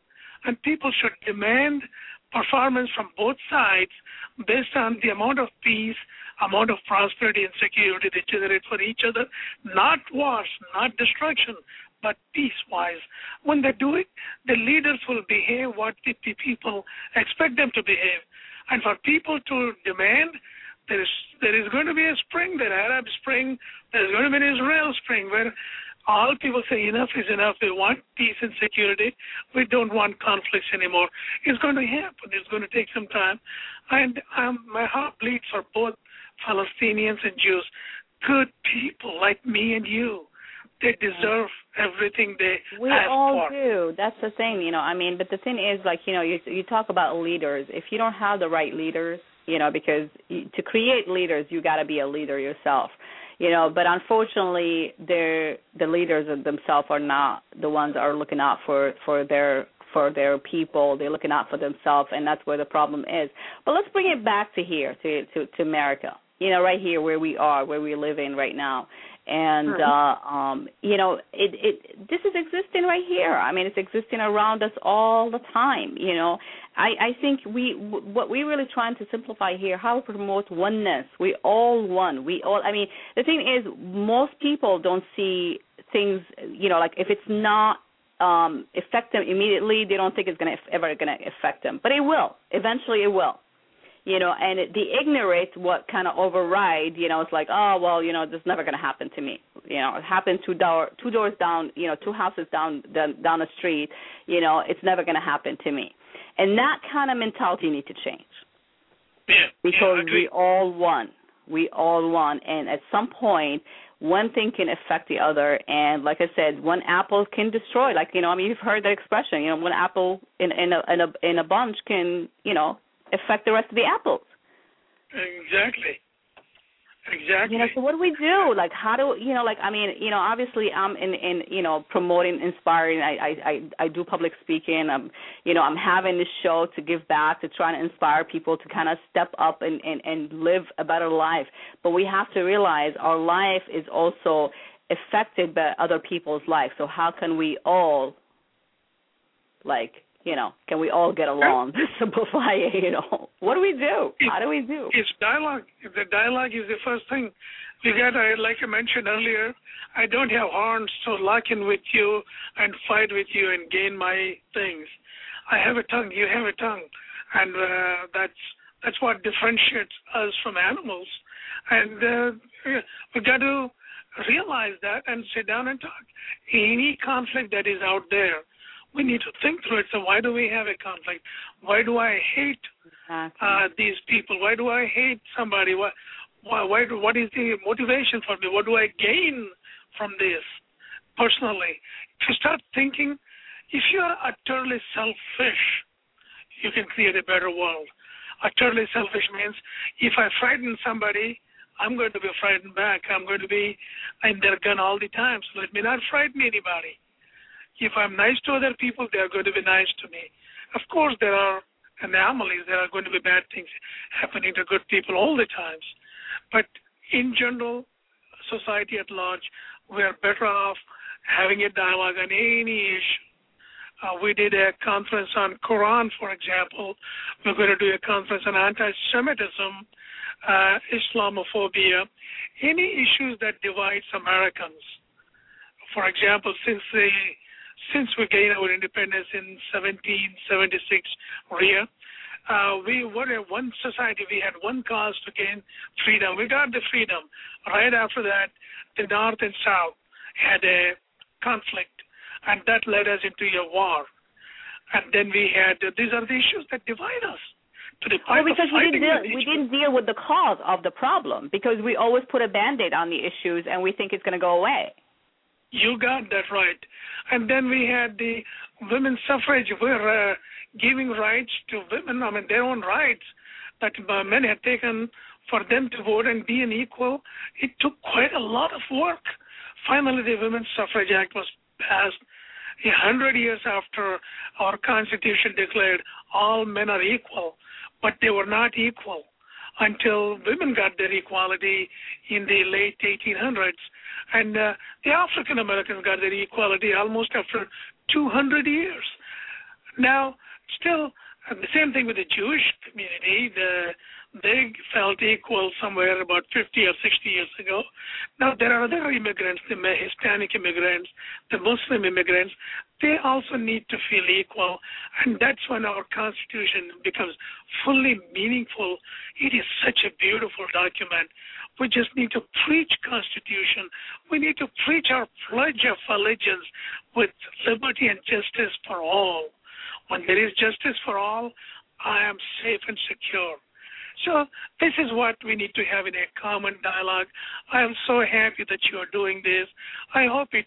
And people should demand performance from both sides based on the amount of peace, amount of prosperity and security they generate for each other, not wars, not destruction, but peace wise. When they do it, the leaders will behave what the people expect them to behave. And for people to demand there is there is going to be a spring, the Arab Spring. There's going to be an Israel Spring where all people say enough is enough. We want peace and security. We don't want conflicts anymore. It's going to happen. It's going to take some time, and um, my heart bleeds for both Palestinians and Jews. Good people like me and you. They deserve everything they we all for. do that's the thing you know i mean but the thing is like you know you you talk about leaders if you don't have the right leaders you know because to create leaders you got to be a leader yourself. You know but unfortunately they're the leaders themselves are not the ones that are looking out for for their for their people. They're looking out for themselves and that's where the problem is. But let's bring it back to here to to to america. You know right here where we are where we live in right now and uh um you know it it this is existing right here. I mean it's existing around us all the time you know. I i think we what we're really trying to simplify here how to promote oneness. We all one. We all i mean the thing is most people don't see things you know like if it's not um affect them immediately they don't think it's going to ever going to affect them. But it will. Eventually it will you know, and it, the ignorant what kind of override, you know, it's like, oh well, you know, this is never going to happen to me. You know, it happened two door two doors down, you know, two houses down down, down the street. You know, it's never going to happen to me. And that kind of mentality need to change. Yeah, because yeah, we all one. We all one, and at some point, one thing can affect the other and like i said one apple can destroy like you know i mean you've heard that expression you know one apple in in a in a in a bunch can you know affect the rest of the apples. Exactly. Exactly. You know, so what do we do? Like, how do you know? Like, I mean, you know, obviously, I'm in, in, you know, promoting, inspiring. I, I, I, do public speaking. I'm, you know, I'm having this show to give back, to try and inspire people to kind of step up and, and, and live a better life. But we have to realize our life is also affected by other people's life. So how can we all, like, you know, can we all get along? Simplify it, you know. What do we do? How do we do? It's dialogue. The dialogue is the first thing, we got, to, like I mentioned earlier, I don't have horns to lock in with you and fight with you and gain my things. I have a tongue. You have a tongue, and uh, that's that's what differentiates us from animals. And uh, we got to realize that and sit down and talk. Any conflict that is out there, we need to think through it. So why do we have a conflict? Why do I hate exactly. uh, these people? Why do I hate somebody? Why, why, why do, what is the motivation for me? What do I gain from this personally? If you start thinking, if you are utterly selfish, you can create a better world. Utterly selfish means if I frighten somebody, I'm going to be frightened back. I'm going to be in their gun all the time. So let me not frighten anybody. If I'm nice to other people, they are going to be nice to me. Of course, there are anomalies. There are going to be bad things happening to good people all the times. But in general, society at large, we are better off having a dialogue on any issue. Uh, we did a conference on Quran, for example. We're going to do a conference on anti-Semitism, uh, Islamophobia, any issues that divides Americans. For example, since the since we gained our independence in 1776, Ria, uh, we were one society. We had one cause to gain freedom. We got the freedom. Right after that, the North and South had a conflict, and that led us into a war. And then we had these are the issues that divide us. To the point well, because we didn't deal, we didn't deal with the cause of the problem because we always put a band-aid on the issues and we think it's going to go away. You got that right. And then we had the women's suffrage. We're uh, giving rights to women, I mean, their own rights that men had taken for them to vote and be an equal. It took quite a lot of work. Finally, the Women's Suffrage Act was passed a hundred years after our Constitution declared all men are equal, but they were not equal until women got their equality in the late 1800s. And uh, the African Americans got their equality almost after 200 years. Now, still, the same thing with the Jewish community. The they felt equal somewhere about 50 or 60 years ago. Now there are other immigrants, the Hispanic immigrants, the Muslim immigrants. They also need to feel equal, and that's when our Constitution becomes fully meaningful. It is such a beautiful document. We just need to preach Constitution. We need to preach our pledge of allegiance with liberty and justice for all. When there is justice for all, I am safe and secure. So this is what we need to have in a common dialogue. I am so happy that you are doing this. I hope it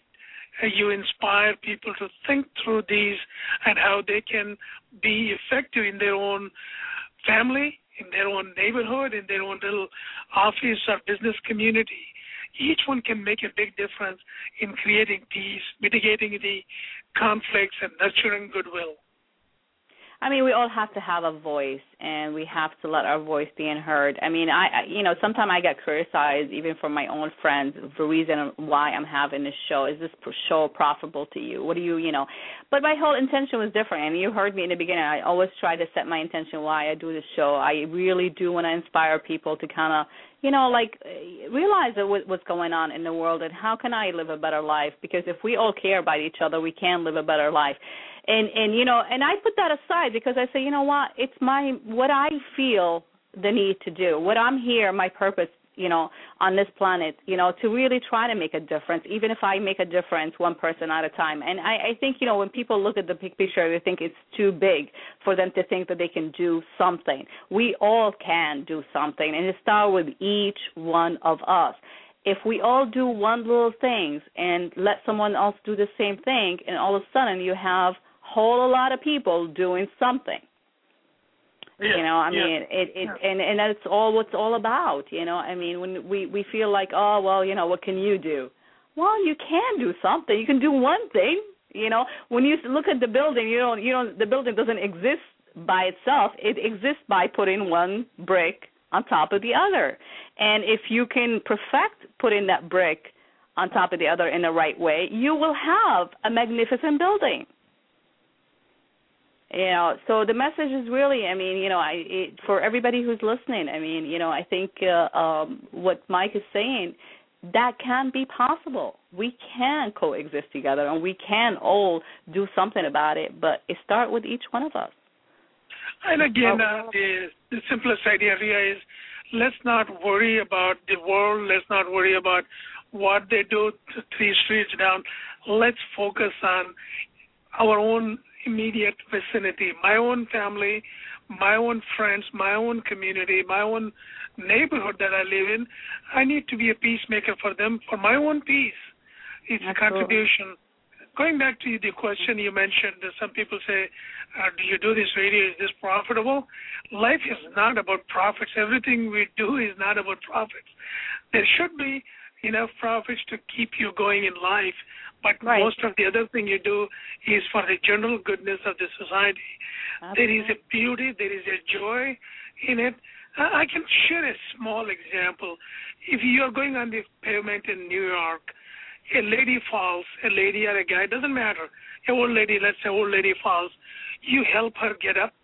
Uh, you inspire people to think through these and how they can be effective in their own family, in their own neighborhood, in their own little office or business community. Each one can make a big difference in creating peace, mitigating the conflicts, and nurturing goodwill. I mean, we all have to have a voice, and we have to let our voice be heard. I mean, I, I you know, sometimes I get criticized even from my own friends. The reason why I'm having this show is this show profitable to you? What do you, you know? But my whole intention was different, and you heard me in the beginning. I always try to set my intention why I do this show. I really do want to inspire people to kind of you know, like eh, realize what's going on in the world and how can I live a better life? Because if we all care about each other, we can live a better life and and you know and i put that aside because i say you know what? It's my what i feel the need to do what i'm here my purpose you know on this planet you know to really try to make a difference even if i make a difference one person at a time. And i i think you know when people look at the big picture they think it's too big for them to think that they can do something. We all can do something and it starts with each one of us. If we all do one little thing and let someone else do the same thing and all of a sudden you have whole lot of people doing something. Yeah, you know, I yeah, mean, it, it, yeah. and and that's all what's all about. You know, I mean, when we we feel like, oh well, you know, what can you do? Well, you can do something. You can do one thing. You know, when you look at the building, you don't, you don't, the building doesn't exist by itself. It exists by putting one brick on top of the other. And if you can perfect putting that brick on top of the other in the right way, you will have a magnificent building you know so the message is really i mean you know i it, for everybody who's listening i mean you know i think uh, um what mike is saying that can be possible. We can coexist together and we can all do something about it but it start with each one of us. And again uh, the, the simplest idea here is let's not worry about the world. Let's not worry about what they do three streets down. Let's focus on our own immediate vicinity, my own family, my own friends, my own community, my own neighborhood that I live in, I need to be a peacemaker for them for my own peace. It's Absolutely. a contribution. Going back to the question you mentioned, some people say, uh, "Do you do this radio? Is this profitable?" Life is not about profits. Everything we do is not about profits. There should be enough profits to keep you going in life but right. most of the other thing you do is for the general goodness of the society. Absolutely. There is a beauty, there is a joy in it. Uh, I can share a small example. If you are going on the pavement in New York, a lady falls, a lady or a guy, doesn't matter. A old lady, let's say old lady falls, you help her get up,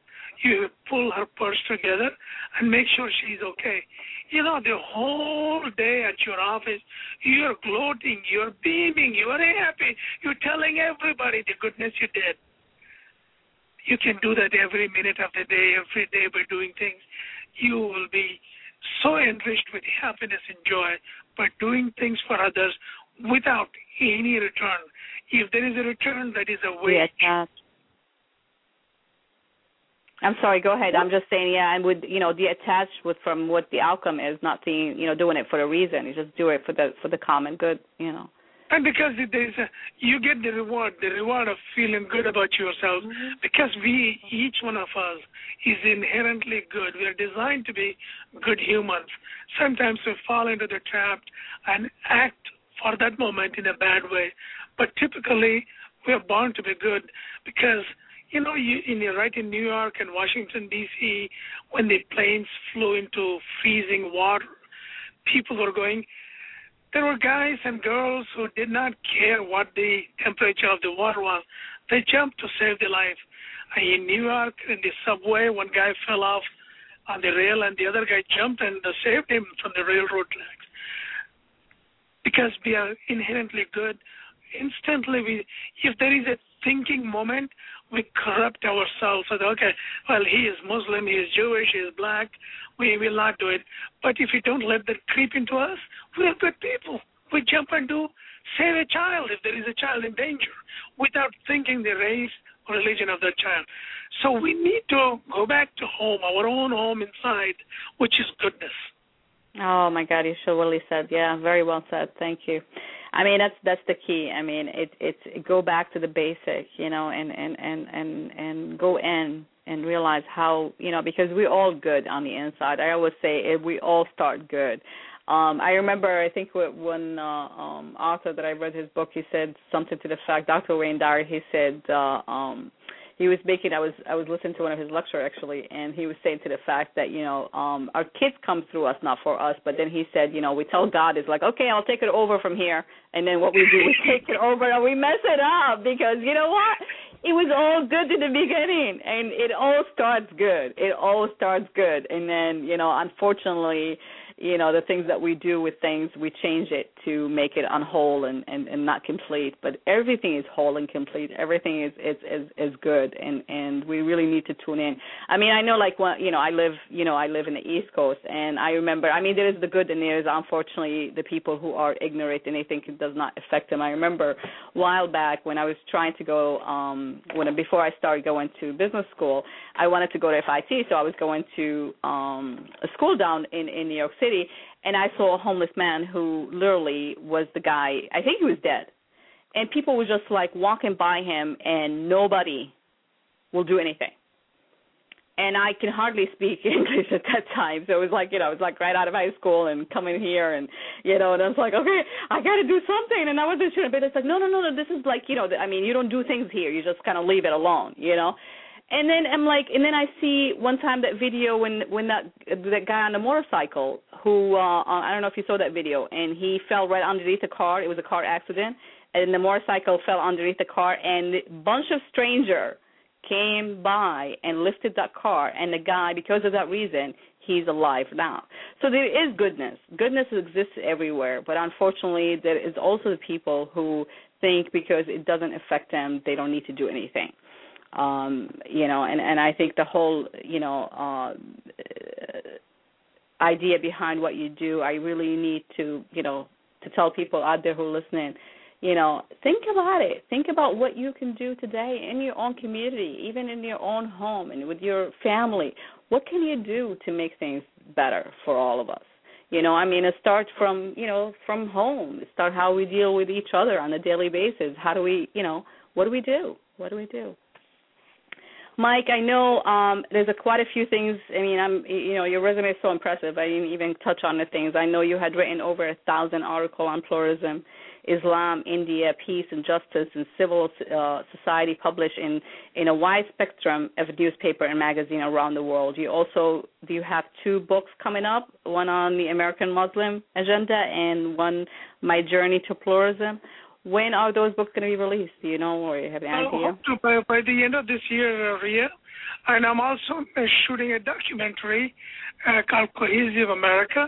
you pull her purse together and make sure she's okay. You know, the whole day at your office, you're gloating, you're beaming, you're happy, you're telling everybody the goodness you did. You can do that every minute of the day, every day by doing things. You will be so enriched with happiness and joy by doing things for others without any return. If there is a return, that is a wage. Yes, I'm sorry. Go ahead. I'm just saying, yeah, and would you know the attached with from what the outcome is, not seeing you know doing it for a reason. You just do it for the for the common good, you know. And because there's a, you get the reward, the reward of feeling good about yourself, mm-hmm. because we, each one of us, is inherently good. We are designed to be good humans. Sometimes we fall into the trap and act for that moment in a bad way, but typically we are born to be good because you know, you, in right in New York and Washington D.C., when the planes flew into freezing water, people were going. There were guys and girls who did not care what the temperature of the water was. They jumped to save their life. In New York, in the subway, one guy fell off on the rail, and the other guy jumped and saved him from the railroad tracks. Because we are inherently good, instantly we, if there is a thinking moment, we corrupt ourselves. So, okay, well, he is Muslim, he is Jewish, he is black. We will not do it. But if we don't let that creep into us, we are good people. We jump and do save a child if there is a child in danger without thinking the race or religion of that child. So we need to go back to home, our own home inside, which is goodness. Oh my God, you so really said. Yeah, very well said. Thank you. I mean that's that's the key. I mean it it's go back to the basic, you know, and and and and and go in and realize how you know because we're all good on the inside. I always say we all start good. Um I remember I think when uh, um author that I read his book he said something to the fact Dr. Wayne Dyer he said uh um he was making I was I was listening to one of his lecture actually and he was saying to the fact that you know um our kids come through us not for us but then he said you know we tell God is like okay I'll take it over from here. And then what we do we take it over and we mess it up because you know what? It was all good in the beginning and it all starts good. It all starts good. And then you know unfortunately you know the things that we do with things we change it to make it unwhole and and, and not complete but everything is whole and complete. Everything is is is, is good and and we really need to tune in. I mean i know like when you know i live you know i live in the east coast and i remember i mean there is the good and there is unfortunately the people who are ignorant and they think it does not affect them. I remember a while back when i was trying to go um when before i started going to business school i wanted to go to fit so i was going to um a school down in in new york city city and I saw a homeless man who literally was the guy. I think he was dead. And people were just like walking by him and nobody will do anything. And I can hardly speak English at that time. So it was like, you know, it was like right out of high school and coming here and you know, and I was like, Okay, I gotta do something and I wasn't sure but it's like, No, no, no, no, this is like, you know, I mean, you don't do things here, you just kinda leave it alone, you know? And then I'm like, and then I see one time that video when when that that guy on the motorcycle who uh, I don't know if you saw that video, and he fell right underneath the car. It was a car accident, and the motorcycle fell underneath the car, and a bunch of stranger came by and lifted that car, and the guy, because of that reason, he's alive now. So there is goodness. Goodness exists everywhere, but unfortunately, there is also the people who think because it doesn't affect them, they don't need to do anything um you know and and i think the whole you know uh idea behind what you do i really need to you know to tell people out there who are listening you know think about it. Think about what you can do today in your own community even in your own home and with your family. What can you do to make things better for all of us? You know i mean it starts from you know from home. Start how we deal with each other on a daily basis. How do we you know what do we do? What do we do Mike, I know um, there's a, quite a few things. I mean, I'm, you know, your resume is so impressive. I didn't even touch on the things. I know you had written over a thousand articles on pluralism, Islam, India, peace and justice, and civil uh, society, published in in a wide spectrum of newspaper and magazine around the world. You also do you have two books coming up? One on the American Muslim agenda and one, My Journey to Pluralism when are those books going to be released? Do you know, or you have an idea? Uh, by, by the end of this year, uh, Ria. And I'm also uh, shooting a documentary uh, called Cohesive America.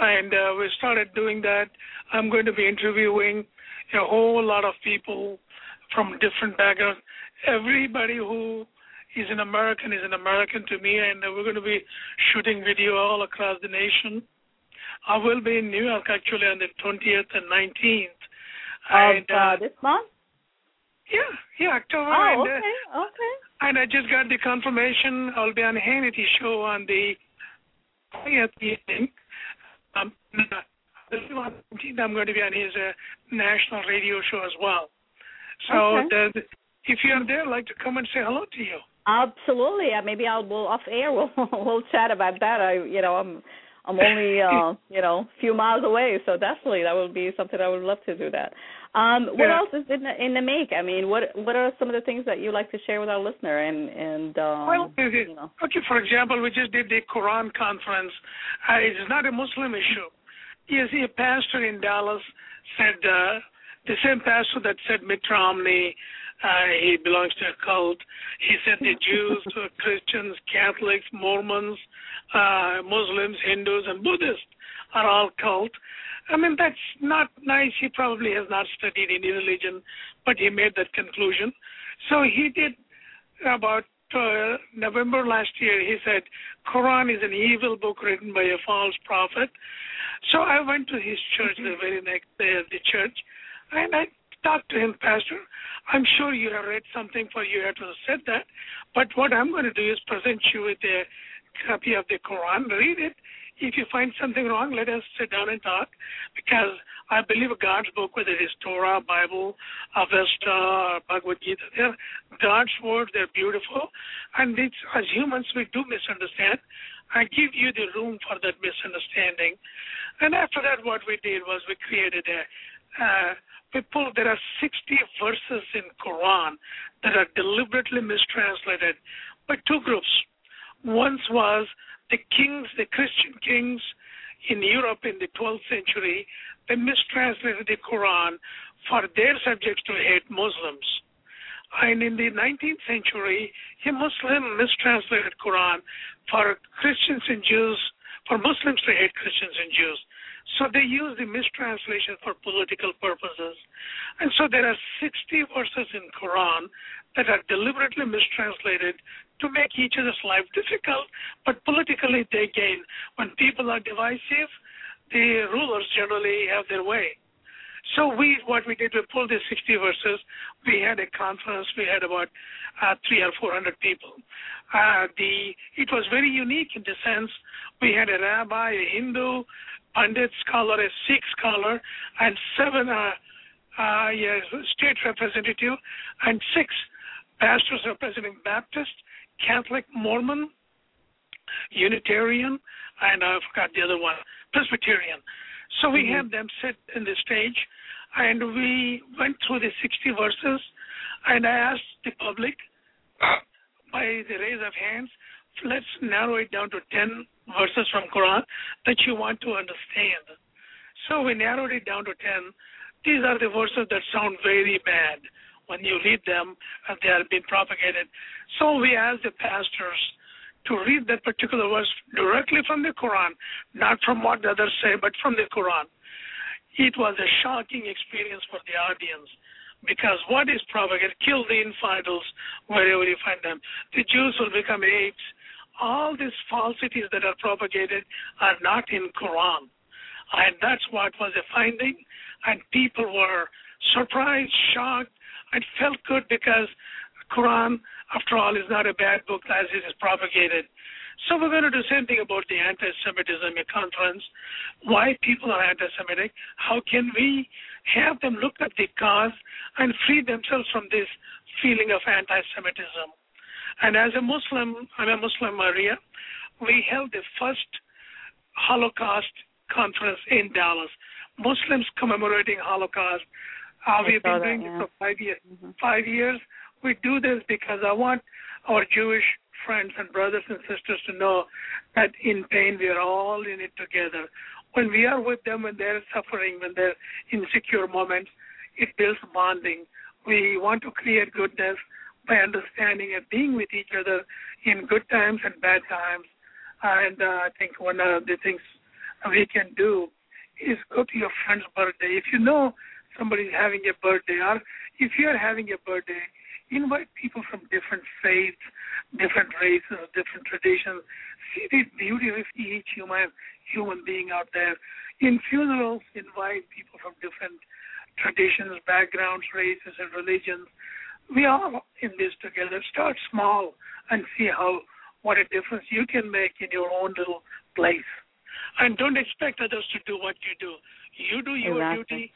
And uh, we started doing that. I'm going to be interviewing a whole lot of people from different backgrounds. Everybody who is an American is an American to me, and we're going to be shooting video all across the nation. I will be in New York actually on the 20th and 19th. Of and, uh, uh, this month? Yeah, yeah, October. Oh, and, uh, okay, uh, okay. And I just got the confirmation. I'll be on Hannity show on the 20th evening. Um, I'm going to be on his uh, national radio show as well. So okay. the, if you're there, I'd like to come and say hello to you. Absolutely. Maybe I'll we'll off air. We'll we'll chat about that. I you know I'm I'm only uh you know a few miles away, so definitely that would be something I would love to do that. Um, what yeah. else is in the, in the make? I mean, what what are some of the things that you like to share with our listener? And and um, well, you know. okay. For example, we just did the Quran conference. Uh, it's not a Muslim issue. You see, a pastor in Dallas said uh, the same pastor that said Mitt Romney uh, he belongs to a cult. He said the Jews, Christians, Catholics, Mormons, uh, Muslims, Hindus, and Buddhists are all cult. I mean, that's not nice. He probably has not studied any religion, but he made that conclusion. So he did about uh, November last year. He said Quran is an evil book written by a false prophet. So I went to his church the very next day at the church, and I talked to him, Pastor. I'm sure you have read something for you to have said that, but what I'm going to do is present you with a copy of the Quran. Read it. If you find something wrong, let us sit down and talk, because I believe God's book, whether it is Torah, Bible, Avesta, Bhagavad Gita, they're God's word. They're beautiful, and it's, as humans we do misunderstand. I give you the room for that misunderstanding, and after that, what we did was we created a uh, people, there are 60 verses in Quran that are deliberately mistranslated by two groups. Once was the kings, the Christian kings in Europe in the 12th century, they mistranslated the Quran for their subjects to hate Muslims. And in the 19th century, a Muslim mistranslated Quran for Christians and Jews, for Muslims to hate Christians and Jews. So they use the mistranslation for political purposes. And so there are 60 verses in Quran that are deliberately mistranslated to make each other's life difficult, but politically they gain. When people are divisive, the rulers generally have their way. So we, what we did, we pulled the 60 verses. We had a conference. We had about uh, three or 400 people. Uh, the it was very unique in the sense we had a rabbi, a Hindu, Pandit scholar, a Sikh scholar, and seven uh, uh, yes, state representative, and six pastors representing Baptist, Catholic, Mormon, Unitarian, and I forgot the other one, Presbyterian. So we mm-hmm. had them sit in the stage, and we went through the 60 verses, and I asked the public by the raise of hands, let's narrow it down to 10 verses from Quran that you want to understand. So we narrowed it down to 10. These are the verses that sound very bad when you read them and they are being propagated. So we asked the pastors to read that particular verse directly from the Quran, not from what the others say, but from the Quran. It was a shocking experience for the audience because what is propagated, kill the infidels wherever you find them. The Jews will become apes all these falsities that are propagated are not in Quran. And that's what was the finding. And people were surprised, shocked, and felt good because Quran, after all, is not a bad book as it is propagated. So we're going to do same thing about the anti-Semitism conference. Why people are anti-Semitic? How can we have them look at the cause and free themselves from this feeling of anti-Semitism? And as a Muslim, I'm a Muslim, Maria, we held the first Holocaust conference in Dallas. Muslims commemorating Holocaust. Uh, we've been doing this for five years. Mm-hmm. Five years. We do this because I want our Jewish friends and brothers and sisters to know that in pain we are all in it together. When we are with them, when they're suffering, when they're in insecure moments, it builds bonding. We want to create goodness by understanding and being with each other in good times and bad times. And uh, I think one of the things we can do is go to your friend's birthday. If you know somebody's having a birthday, or if you're having a birthday, invite people from different faiths, different races, different traditions. See the beauty of each human human being out there. In funerals, invite people from different traditions, backgrounds, races, and religions. We are in this together. Start small and see how what a difference you can make in your own little place. And don't expect others to do what you do. You do your exactly. duty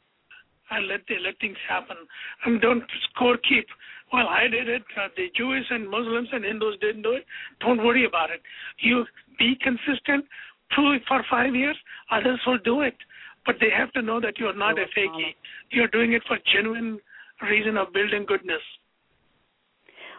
and let the, let things happen. And don't score keep. Well, I did it. Uh, the Jews and Muslims and Hindus didn't do it. Don't worry about it. You be consistent. Prove it for five years. Others will do it, but they have to know that you're not a fakie. You're doing it for genuine reason of building goodness.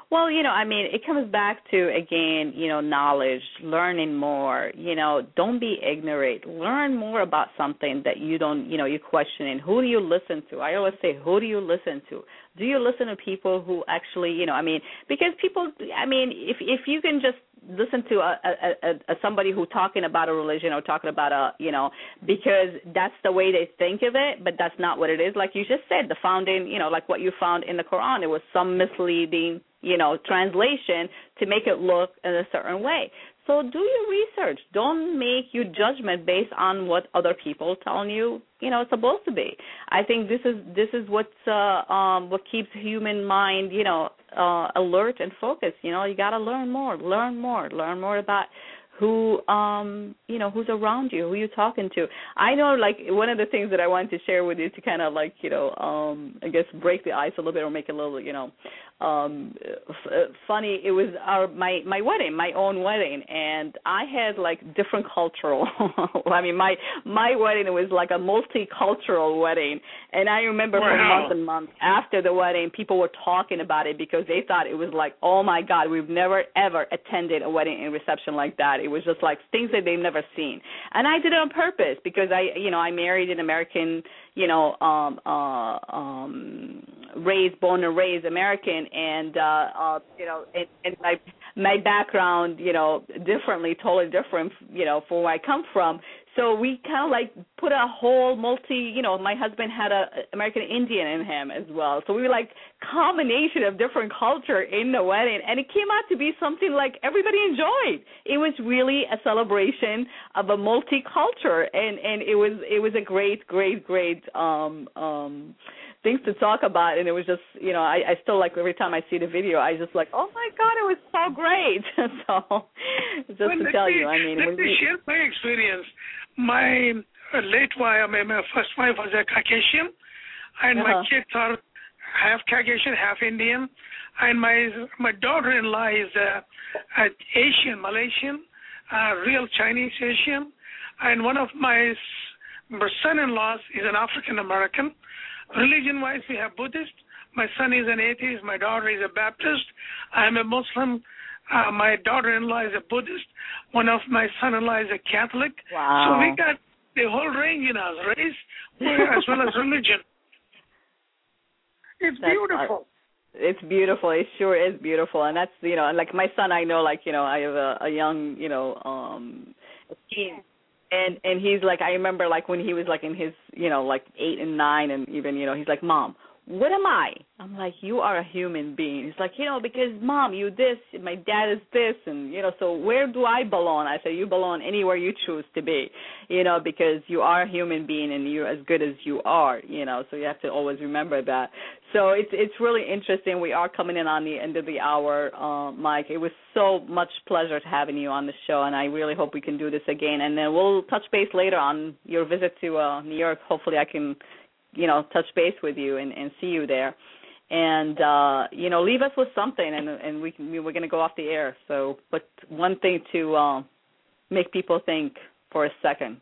Well, you know, I mean, it comes back to again, you know, knowledge, learning more. You know, don't be ignorant. Learn more about something that you don't, you know, you're questioning. Who do you listen to? I always say, who do you listen to? Do you listen to people who actually, you know, I mean, because people, I mean, if if you can just listen to a, a, a, somebody who talking about a religion or talking about a you know because that's the way they think of it but that's not what it is. Like you just said the founding you know like what you found in the quran it was some misleading you know translation to make it look in a certain way. So do your research. Don't make your judgment based on what other people telling you you know it's supposed to be. I think this is this is what's uh um what keeps human mind you know uh alert and focused you know you got to learn more learn more learn more about who um you know who's around you who you're talking to. I know like one of the things that i wanted to share with you to kind of like you know um i guess break the ice a little bit or make it a little you know um f- uh, funny it was our my my wedding my own wedding. And i had like different cultural i mean my my wedding was like a multicultural wedding. And i remember wow. for months and months after the wedding people were talking about it because they thought it was like oh my god we've never ever attended a wedding and reception like that it was just like things that they've never seen. And i did it on purpose because i you know i married an american you know um uh um raised born and raised american and uh uh you know and, and my my background you know differently totally different you know from where i come from so we kind of like put a whole multi you know my husband had a american indian in him as well. So we were like combination of different culture in the wedding. And it came out to be something like everybody enjoyed. It was really a celebration of a multi culture and and it was it was a great great great um um things to talk about. And it was just you know i i still like every time i see the video i just like oh my god it was so great. So just well, to tell me, you i mean let me share my experience my late wife my, my first wife was a caucasian and uh-huh. my kids are half caucasian half indian and my my daughter-in-law is a, a asian malaysian a real chinese asian and one of my son-in-laws is an african american Religion wise, we have Buddhist. My son is an atheist. My daughter is a Baptist. I am a Muslim. Uh, my daughter in law is a Buddhist. One of my son in law is a Catholic. wow So we got the whole range in us race as well as religion. It's That's beautiful. it's beautiful it sure is beautiful and that's you know like my son i know like you know i have a, a young you know um teen and and he's like i remember like when he was like in his you know like eight and nine and even you know he's like mom what am i? I'm like you are a human being. He's like you know because mom you this my dad is this and you know so where do i belong? I say you belong anywhere you choose to be you know because you are a human being and you're as good as you are you know so you have to always remember that. So it's it's really interesting. We are coming in on the end of the hour uh mike. It was so much pleasure having you on the show and i really hope we can do this again. And then we'll touch base later on your visit to uh new york. Hopefully i can you know touch base with you and and see you there and uh you know leave us with something and and we can we're going to go off the air so but one thing to uh, make people think for a second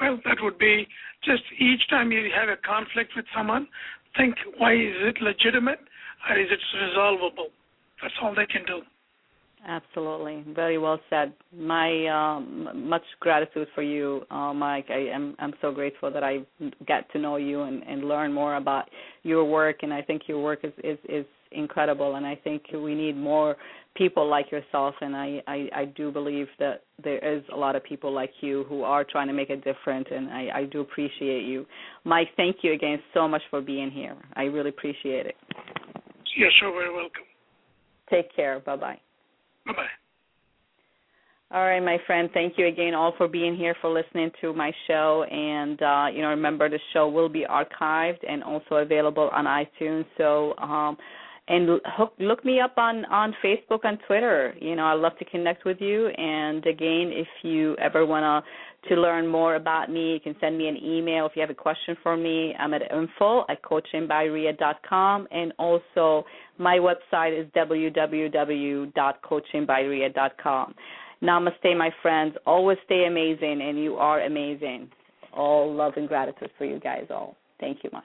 Well, that would be just each time you have a conflict with someone, think why is it legitimate or is it resolvable? That's all they can do. Absolutely, very well said. My um, much gratitude for you, uh, Mike. I am I'm so grateful that I get to know you and, and learn more about your work. And I think your work is is, is incredible. And I think we need more people like yourself. And I, I I do believe that there is a lot of people like you who are trying to make a difference. And I I do appreciate you, Mike. Thank you again so much for being here. I really appreciate it. Yes, you're so very welcome. Take care. Bye bye. Bye. All right, my friend. Thank you again all for being here, for listening to my show. And, uh, you know, remember the show will be archived and also available on iTunes. So, um, and hook, look me up on on Facebook and Twitter. You know, I love to connect with you. And again, if you ever wanna to learn more about me, you can send me an email if you have a question for me. I'm at info at coachingbyria.com, and also my website is www.coachingbyria.com. Namaste, my friends. Always stay amazing, and you are amazing. All love and gratitude for you guys all. Thank you much.